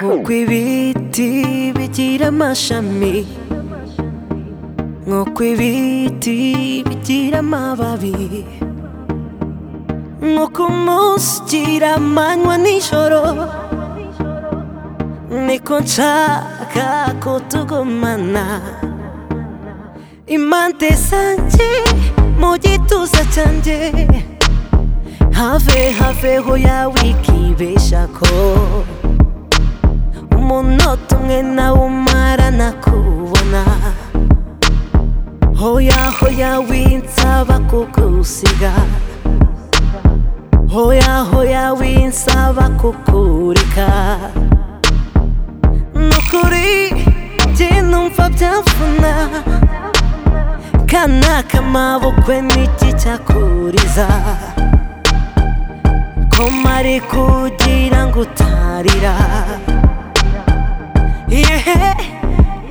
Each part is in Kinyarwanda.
nk'uko ibiti bigira amashami nk'uko ibiti bigira amababi nk'uko umunsi ugira amanywa n'ijoro niko nshaka ko tugumana impande zanjye mu gituza cyanjye have haveho yawe ikibeshako umunota umwe nawe umarana kubona hoya hoya winsaba kukusiga hoya hoya winsaba kukureka nukuri njye numva byavuna kana kamabukwe n'iki cyakuriza koma ari kugira ngo utarira yehe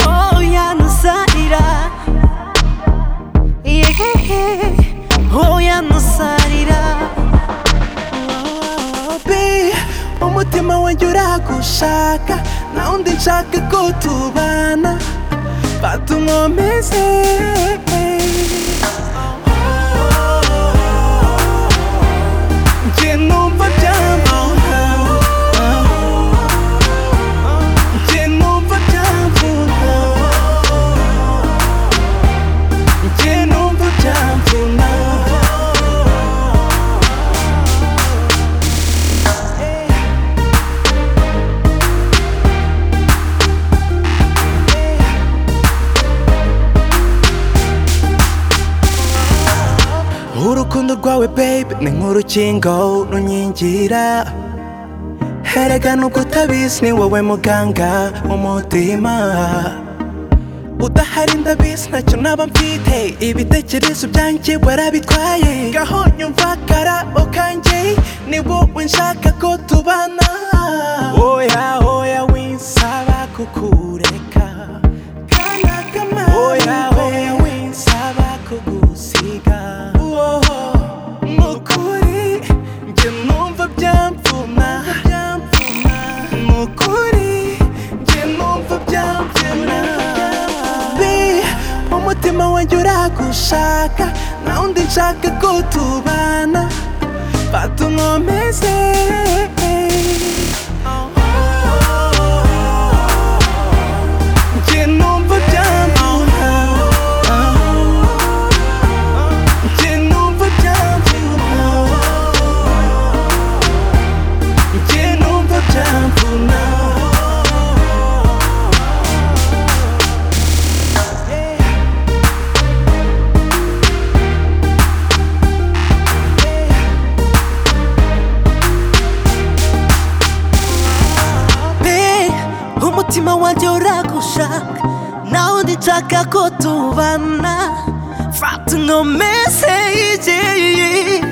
oh yanusarira yehe oh yanusarira umutima wanjye uragushaka na undi nshaka ko tubana fata urukundo rwawe babe ni nk'urukingo runkingira herega nubwo utabizi ni wowe muganga w'umutima udahari ndabizi ntacyo naba mfite ibitekerezo byanjye warabitwaye gaho nyumva karaokanjye ni wowe nshaka ko tubana oya oya winsaba kukureka ndagushaka na ndi nshaka ko umutima wanjye uragushaka naho ndishaka ko tubana fata inkomeze y'igihe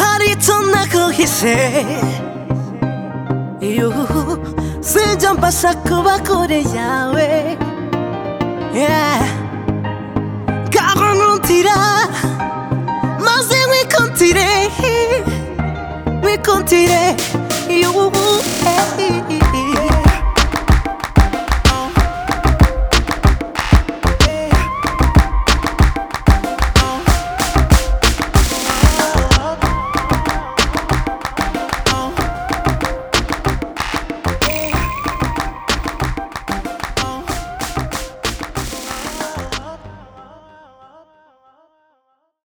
hari icyo nakuhishe sinjya mbasha kuba kure yawe garanutira maze wikontire wikontire yubu hey.